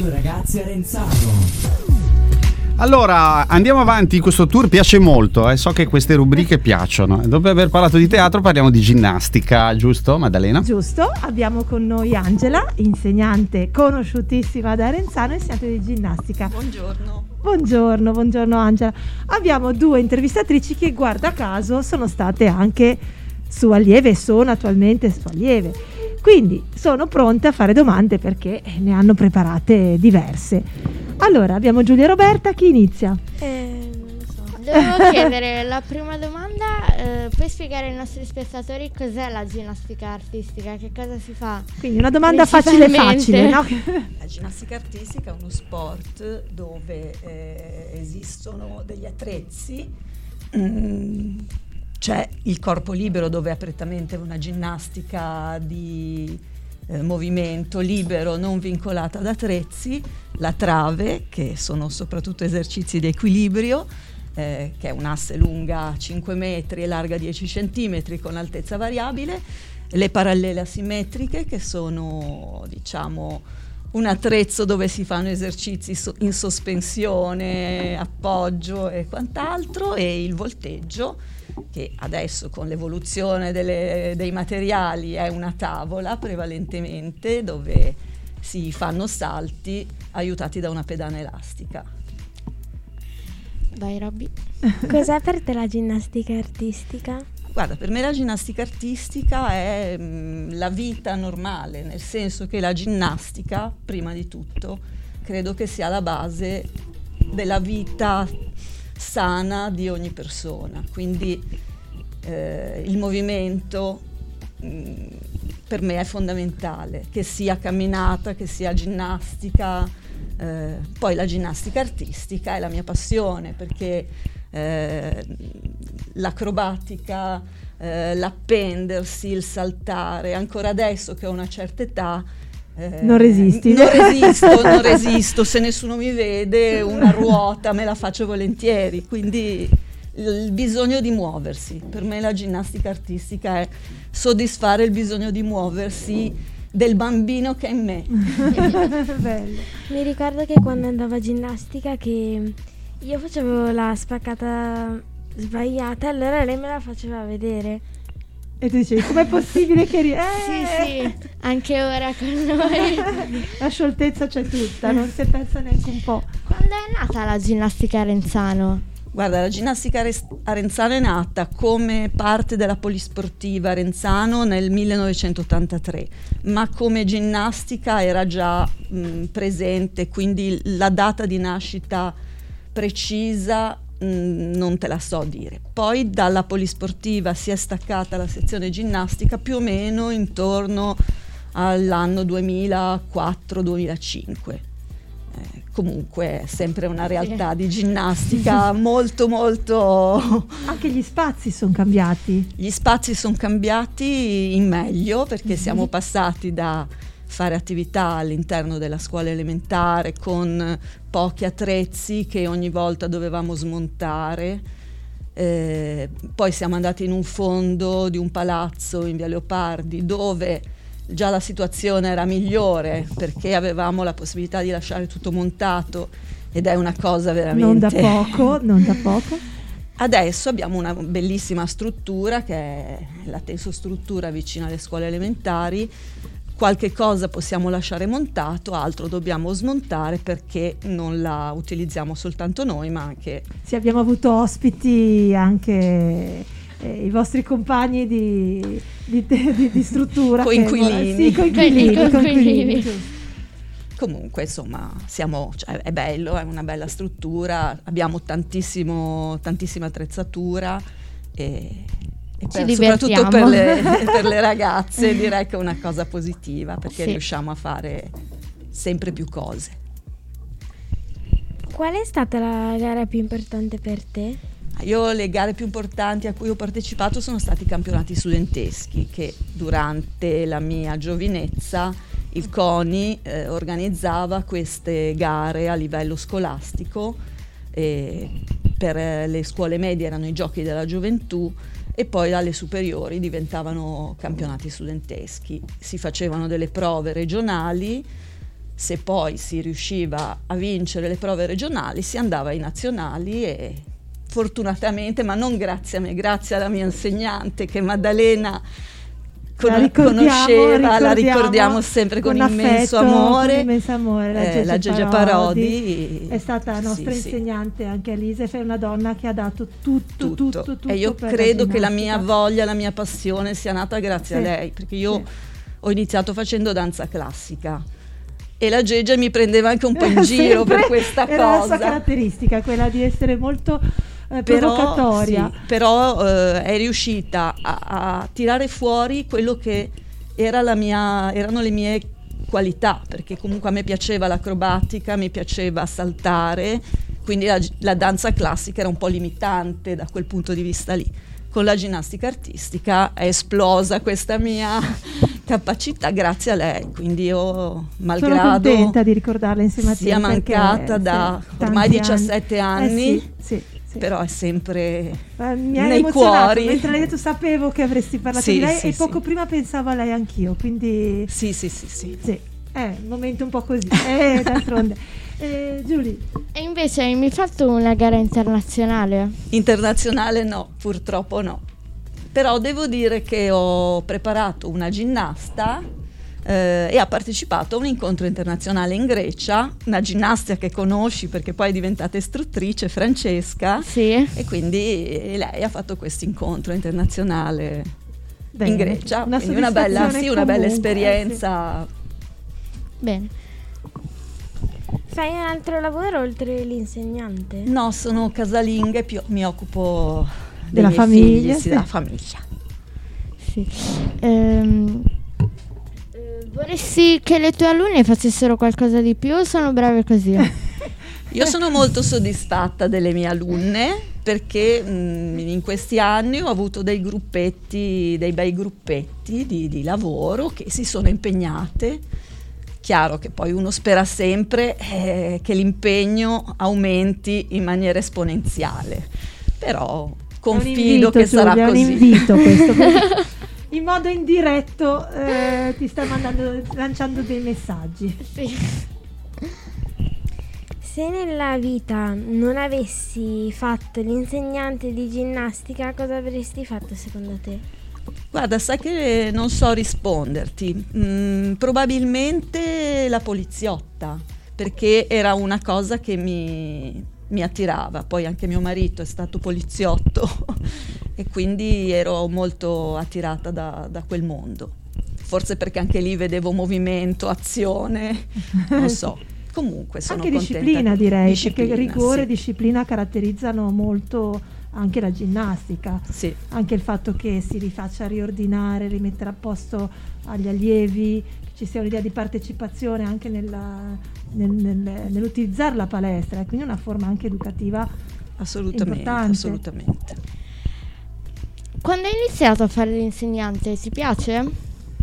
Radio Ragazzi Arenzano. Allora, andiamo avanti, questo tour piace molto, eh. so che queste rubriche piacciono. Dopo aver parlato di teatro parliamo di ginnastica, giusto Maddalena? Giusto, abbiamo con noi Angela, insegnante conosciutissima da Arenzano, insegnante di ginnastica. Buongiorno. Buongiorno, buongiorno Angela. Abbiamo due intervistatrici che guarda caso sono state anche sue allieve e sono attualmente sue allieve. Quindi sono pronte a fare domande perché ne hanno preparate diverse. Allora, abbiamo Giulia e Roberta, chi inizia? Eh, non lo so. Devo chiedere la prima domanda, eh, puoi spiegare ai nostri spettatori cos'è la ginnastica artistica, che cosa si fa? Quindi una domanda facile facile, no? La ginnastica artistica è uno sport dove eh, esistono degli attrezzi, mm, c'è il corpo libero dove è prettamente una ginnastica di eh, movimento libero non vincolata ad attrezzi, la trave, che sono soprattutto esercizi di equilibrio, eh, che è un'asse lunga 5 metri e larga 10 cm con altezza variabile, le parallele asimmetriche, che sono diciamo un attrezzo dove si fanno esercizi in sospensione, appoggio e quant'altro, e il volteggio che adesso con l'evoluzione delle, dei materiali è una tavola prevalentemente dove si fanno salti aiutati da una pedana elastica. Vai Robby. Cos'è per te la ginnastica artistica? Guarda, per me la ginnastica artistica è mh, mm, la vita normale, nel senso che la ginnastica, prima di tutto, credo che sia la base della vita sana di ogni persona. Quindi eh, il movimento mh, mm, per me è fondamentale, che sia camminata, che sia ginnastica. Eh, poi la ginnastica artistica è la mia passione perché eh, l'acrobatica, eh, l'appendersi, il saltare, ancora adesso che ho una certa età, eh, non resisti. Non resisto, non resisto, se nessuno mi vede una ruota me la faccio volentieri, quindi il bisogno di muoversi. Per me la ginnastica artistica è soddisfare il bisogno di muoversi del bambino che è in me. mi ricordo che quando andavo a ginnastica che io facevo la spaccata sbagliata, allora lei me la faceva vedere. E tu dicevi, com'è possibile che... Ri- eh! Sì, sì, anche ora con noi. la scioltezza c'è tutta, non si è persa neanche un po'. Quando è nata la ginnastica Arenzano? Guarda, la ginnastica Arenzano è nata come parte della polisportiva Arenzano nel 1983, ma come ginnastica era già mh, presente, quindi la data di nascita precisa Mm, non te la so dire. Poi dalla polisportiva si è staccata la sezione ginnastica più o meno intorno all'anno 2004-2005. Eh, comunque è sempre una realtà di ginnastica molto molto... Anche gli spazi sono cambiati. Gli spazi sono cambiati in meglio perché mm-hmm. siamo passati da fare attività all'interno della scuola elementare con pochi attrezzi che ogni volta dovevamo smontare. Eh, poi siamo andati in un fondo di un palazzo in via Leopardi dove già la situazione era migliore perché avevamo la possibilità di lasciare tutto montato ed è una cosa veramente... Non da poco, non da poco. Adesso abbiamo una bellissima struttura che è la tensostruttura vicino alle scuole elementari qualche cosa possiamo lasciare montato, altro dobbiamo smontare perché non la utilizziamo soltanto noi, ma anche... Sì, abbiamo avuto ospiti anche eh, i vostri compagni di, di, di, di struttura. Coinquilini. Che, sì, coinquilini, coinquilini. Comunque, insomma, siamo, cioè, è bello, è una bella struttura, abbiamo tantissima attrezzatura e per, soprattutto per le, per le, ragazze direi che è una cosa positiva perché sì. riusciamo a fare sempre più cose. Qual è stata la gara più importante per te? Io le gare più importanti a cui ho partecipato sono stati i campionati studenteschi che durante la mia giovinezza il CONI eh, organizzava queste gare a livello scolastico e per le scuole medie erano i giochi della gioventù e poi alle superiori diventavano campionati studenteschi. Si facevano delle prove regionali, se poi si riusciva a vincere le prove regionali si andava ai nazionali e fortunatamente, ma non grazie a me, grazie alla mia insegnante che Maddalena con- La ricordiamo, conosceva, la ricordiamo ricordiamo sempre con, con immenso affetto, amore. con immenso amore, la Eh, Gege la Gege Parodi, È stata la nostra sì, sì. insegnante anche Elisa, è una donna che ha dato tutto, tutto, tutto. e io credo che la mia voglia, la mia passione sia nata grazie Sì, a lei, perché io sì. ho iniziato facendo danza classica e la Gege mi prendeva anche un po' in giro per questa era la sua cosa. caratteristica, quella di essere molto eh, Però, sì, però eh, è riuscita a, a tirare fuori quello che era la mia, erano le mie qualità, perché comunque a me piaceva l'acrobatica, mi piaceva saltare, quindi la, la danza classica era un po' limitante da quel punto di vista lì. Con la ginnastica artistica è esplosa questa mia capacità grazie a lei, io Sono malgrado contenta di ricordarla insieme a te. sia mancata da ormai anni. 17 Eh anni, sì, sì, sì. però è sempre Eh, mi ha nei emozionato, cuori. mentre l'hai detto sapevo che avresti parlato Sì, di lei sì, e sì. poco prima pensavo a lei anch'io, quindi Sì, sì, sì, sì. sì, è un momento un po' così, eh, d'altronde. Eh, Giulia, E invece hai mai fatto una gara internazionale? Internazionale no, purtroppo no. Però devo dire che ho preparato una ginnasta eh, e ha partecipato a un incontro internazionale in Grecia, una ginnastica che conosci perché poi è diventata istruttrice, Francesca, Sì. e quindi lei ha fatto questo incontro internazionale bene, in Grecia, una quindi una bella, sì, una bella comunque, eh, esperienza. Bene. Fai un altro lavoro oltre l'insegnante? No, sono casalinga e pi- mi occupo Della famiglia, figli, sì, sì. della famiglia. Sì. Ehm, eh, vorresti che le tue alunne facessero qualcosa di più o sono brave così? Io sono molto soddisfatta delle mie alunne perché mh, in questi anni ho avuto dei gruppetti, dei bei gruppetti di, di lavoro che si sono impegnate. Chiaro che poi uno spera sempre eh, che l'impegno aumenti in maniera esponenziale, però confido invito, che sarà Giulia, così. È un invito questo. in modo indiretto eh, ti sta mandando, lanciando dei messaggi. sì. Se nella vita non avessi fatto l'insegnante di ginnastica, cosa avresti fatto secondo te? Guarda, sai che non so risponderti. Mm, probabilmente la poliziotta, perché era una cosa che mi, mi attirava. Poi anche mio marito è stato poliziotto e quindi ero molto attirata da, da quel mondo. Forse perché anche lì vedevo movimento, azione, non so. Comunque sono anche disciplina direi, Disciplina, perché rigore e sì. disciplina caratterizzano molto anche la ginnastica. Sì. Anche il fatto che si rifaccia riordinare, rimettere a posto agli allievi, che ci sia un'idea di partecipazione anche nella- nel- nel- nell'utilizzare la palestra, e quindi una forma anche educativa Assolutamente, Importante. assolutamente. Quando hai iniziato a fare l'insegnante, ti piace?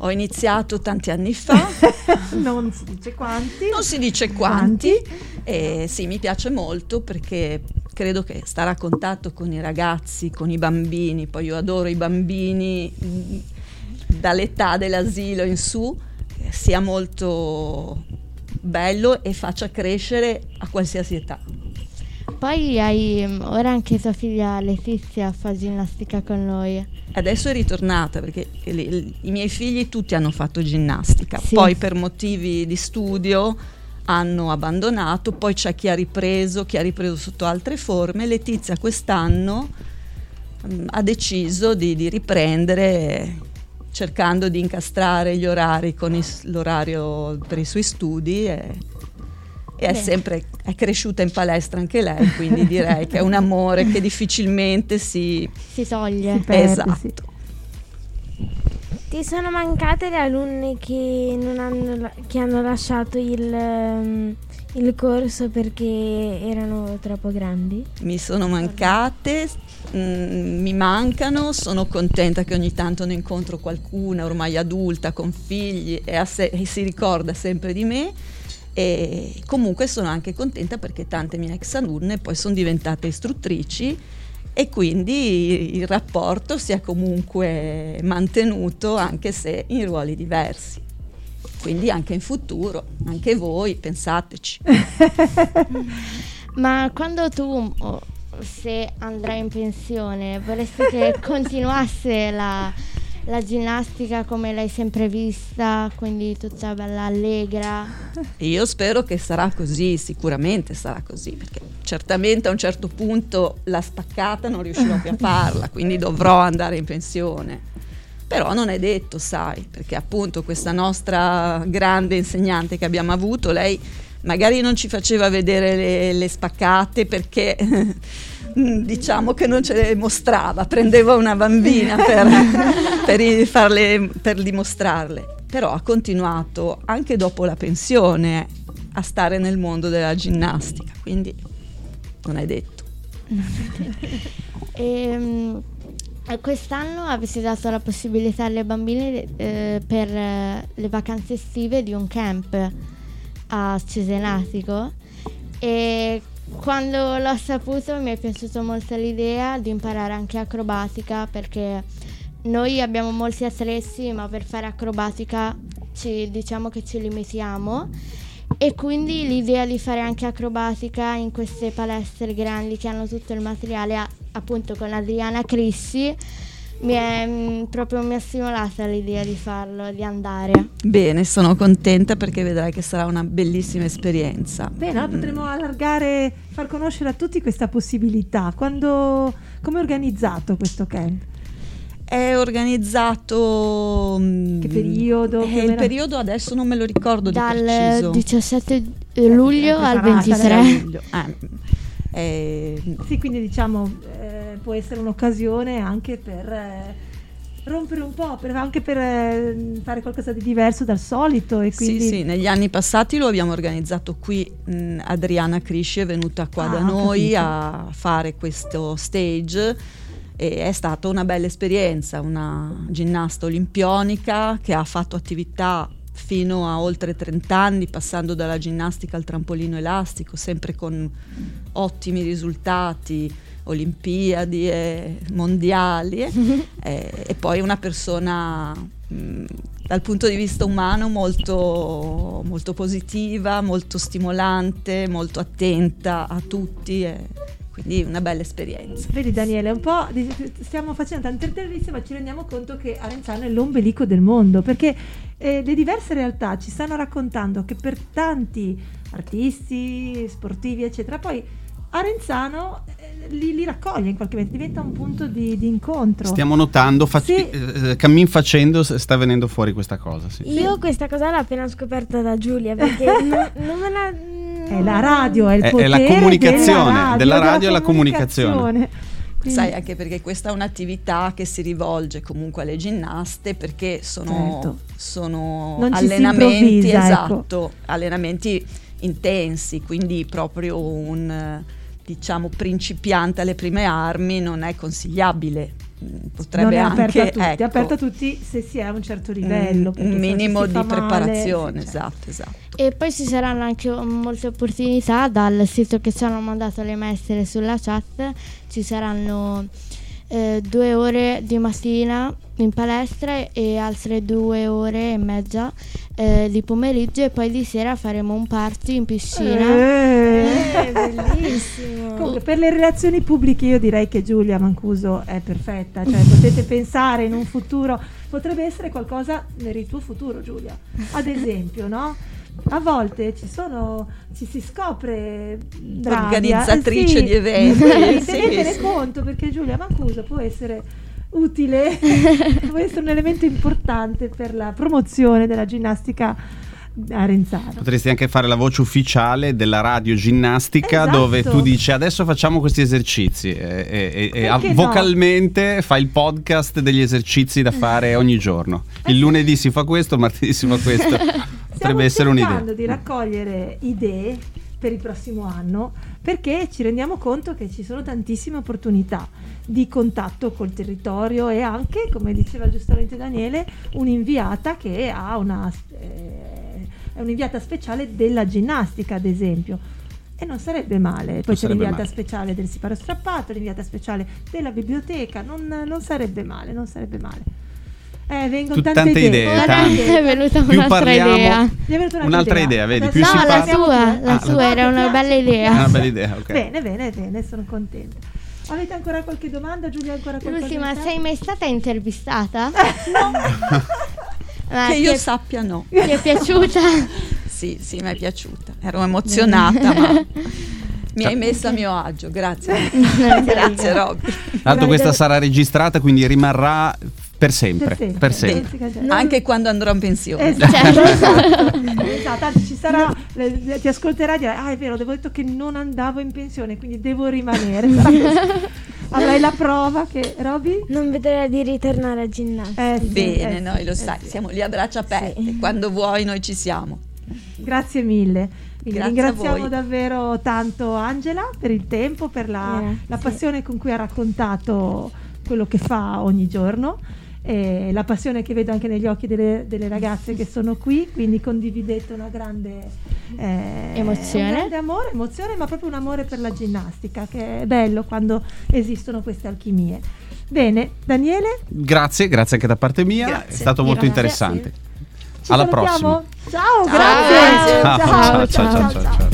Ho iniziato tanti anni fa. non si dice quanti. Non si dice quanti, e sì, mi piace molto perché credo che stare a contatto con i ragazzi, con i bambini, poi io adoro i bambini mh, dall'età dell'asilo in su, eh, sia molto bello e faccia crescere a qualsiasi età. Poi hai ora anche tua figlia Letizia fa ginnastica con noi. Adesso è ritornata perché i miei figli tutti hanno fatto ginnastica, Sì. poi per motivi di studio hanno abbandonato, poi c'è chi ha ripreso, chi ha ripreso sotto altre forme. Letizia quest'anno mm, ha deciso di, di riprendere cercando di incastrare gli orari con i s- l'orario per i suoi studi e, e è sempre è cresciuta in palestra anche lei, quindi direi che è un amore che difficilmente si, Si toglie. Si perde, esatto. sì. Ti sono mancate le alunne che, non hanno, che hanno lasciato il, ehm, il corso perché erano troppo grandi? mi sono mancate, mm, mi mancano, sono contenta che ogni tanto ne incontro qualcuna ormai adulta con figli e, se- e si ricorda sempre di me e comunque sono anche contenta perché tante mie ex alunne poi sono diventate istruttrici e quindi il rapporto si è comunque mantenuto anche se in ruoli diversi. quindi anche in futuro, anche voi, pensateci. Ma quando tu, oh, se andrai in pensione, vorresti che continuasse la, la ginnastica come l'hai sempre vista, quindi tutta bella allegra? Io spero che sarà così, sicuramente sarà così, perché certamente a un certo punto la spaccata non riuscirò più a farla, quindi dovrò andare in pensione. Però non è detto, sai, perché appunto questa nostra grande insegnante che abbiamo avuto, lei magari non ci faceva vedere le, le spaccate perché diciamo che non ce le mostrava, prendeva una bambina per, per, farle, per dimostrarle, però ha continuato anche dopo la pensione a stare nel mondo della ginnastica, quindi non è detto. e, ehm, Quest'anno avete dato la possibilità alle bambine eh, per eh, le vacanze estive di un camp a Cesenatico e quando l'ho saputo mi è piaciuta molto l'idea di imparare anche acrobatica perché noi abbiamo molti attrezzi ma per fare acrobatica ci, diciamo che ci limitiamo. E quindi l'idea di fare anche acrobatica in queste palestre grandi che hanno tutto il materiale appunto con Adriana Crissi mi, è, mm, proprio, mi ha stimolata l'idea di farlo, di andare. Bene, sono contenta perché vedrai che sarà una bellissima esperienza. Bene, potremo allargare, far conoscere a tutti questa possibilità. Quando, come è organizzato questo camp? È organizzato. Mm, che periodo? Eh, il periodo adesso non me lo ricordo Dal 17 luglio al 23. Luglio. Ah, eh, sì, quindi diciamo eh, può essere un'occasione anche per eh, rompere un po', per, anche per eh, fare qualcosa di diverso dal solito. E quindi... Sì, sì, negli anni passati lo abbiamo organizzato qui. Mh, Adriana Crisci è venuta qua ah, da noi capito. a fare questo stage e è stata una bella esperienza, una ginnasta olimpionica che ha fatto attività fino a oltre 30 anni, passando dalla ginnastica al trampolino elastico, sempre con ottimi risultati, olimpiadi e mondiali, e, e, poi una persona mh, dal punto di vista umano molto, molto positiva, molto stimolante, molto attenta a tutti. E, quindi una bella esperienza. Vedi Daniele, un po' stiamo facendo tante interviste ma ci rendiamo conto che Arenzano è l'ombelico del mondo perché eh, le diverse realtà ci stanno raccontando che per tanti artisti, sportivi eccetera, poi Arenzano eh, li, li, raccoglie in qualche modo, diventa un punto di, di incontro. Stiamo notando, fac- sì. eh, cammin facendo sta venendo fuori questa cosa. Sì. Io questa cosa l'ho appena scoperta da Giulia perché non, non me la è la radio, è il potere è, la comunicazione, della radio, della radio della comunicazione. Quindi. Sai, anche perché questa è un'attività che si rivolge comunque alle ginnaste perché sono, certo. sono allenamenti, ecco. esatto, ecco. allenamenti intensi, quindi proprio un diciamo principiante alle prime armi non è consigliabile potrebbe non è anche a tutti, ecco, aperta a tutti se si è a un certo livello un minimo di preparazione male, esatto, esatto. E poi ci saranno anche molte opportunità dal sito che ci hanno mandato le maestre sulla chat ci saranno eh, due ore di mattina in palestra e altre due ore e mezza eh, di pomeriggio e poi di sera faremo un party in piscina. Eh, eh bellissimo. Comunque, per le relazioni pubbliche io direi che Giulia Mancuso è perfetta, cioè potete pensare in un futuro, potrebbe essere qualcosa per il tuo futuro Giulia. Ad esempio, no? A volte ci sono, ci si scopre bravia, organizzatrice sì, di eventi. Sì, tenetene sì. conto perché Giulia Mancuso può essere utile, può essere un elemento importante per la promozione della ginnastica Arenzano. Potresti anche fare la voce ufficiale della radio ginnastica esatto. dove tu dici adesso facciamo questi esercizi e, e, e vocalmente no? fai il podcast degli esercizi da fare ogni giorno. Il lunedì si fa questo, il martedì si fa questo. Potrebbe essere un'idea. Stiamo cercando di raccogliere idee per il prossimo anno perché ci rendiamo conto che ci sono tantissime opportunità di contatto col territorio e anche, come diceva giustamente Daniele, un'inviata che ha una, eh, è un'inviata speciale della ginnastica, ad esempio. E non sarebbe male. Poi non c'è l'inviata male. speciale del siparo strappato, l'inviata speciale della biblioteca, non, non sarebbe male, non sarebbe male. Eh, vengono tante, tante idee, idee. tante. È venuta Più un'altra parliamo- idea. Venuta Un'altra idea, vedi, più Adesso- si No, la parla- sua, la Ah, sua No, era una bella idea. Una bella idea, ok. Bene, bene, bene, sono contenta. Avete ancora qualche domanda? Giulia, ancora qualcosa? L'ultima, da fare? sei mai stata intervistata? Ma Che io è- sappia no. Ti è piaciuta? Sì, sì, mi è piaciuta. Ero emozionata, ma mi hai messa a mio agio. Grazie. Grazie, Robby. L'altro questa sarà registrata, quindi rimarrà per sempre. Per sempre. Per sempre. Cancellerà. Anche quando andrò in pensione. Esatto, esatto. Esatto, anzi, ci sarà, le- le- ti ascolterà e dirà, ah è vero, avevo detto che non andavo in pensione, quindi devo rimanere. Avrai la prova che, Roby? Non vedrei di ritornare a ginnastica. Eh, sì, Bene, eh, noi lo eh, sai, sì. siamo lì a braccia aperte. Sì. Quando vuoi noi ci siamo. Grazie mille. Quindi Grazie a ringraziamo voi. davvero tanto Angela per il tempo, per la, la passione con cui ha raccontato quello che fa ogni giorno. E la passione che vedo anche negli occhi delle, delle ragazze che sono qui, quindi condividete una grande eh, Emozione. un grande amore, emozione, ma proprio un amore per la ginnastica, che è bello quando esistono queste alchimie. Bene, Daniele, Grazie, grazie anche da parte mia, Grazie. è stato molto Grazie. interessante. ci Alla salutiamo? prossima. Ciao, Ciao, grazie. ciao, ciao, ciao, ciao.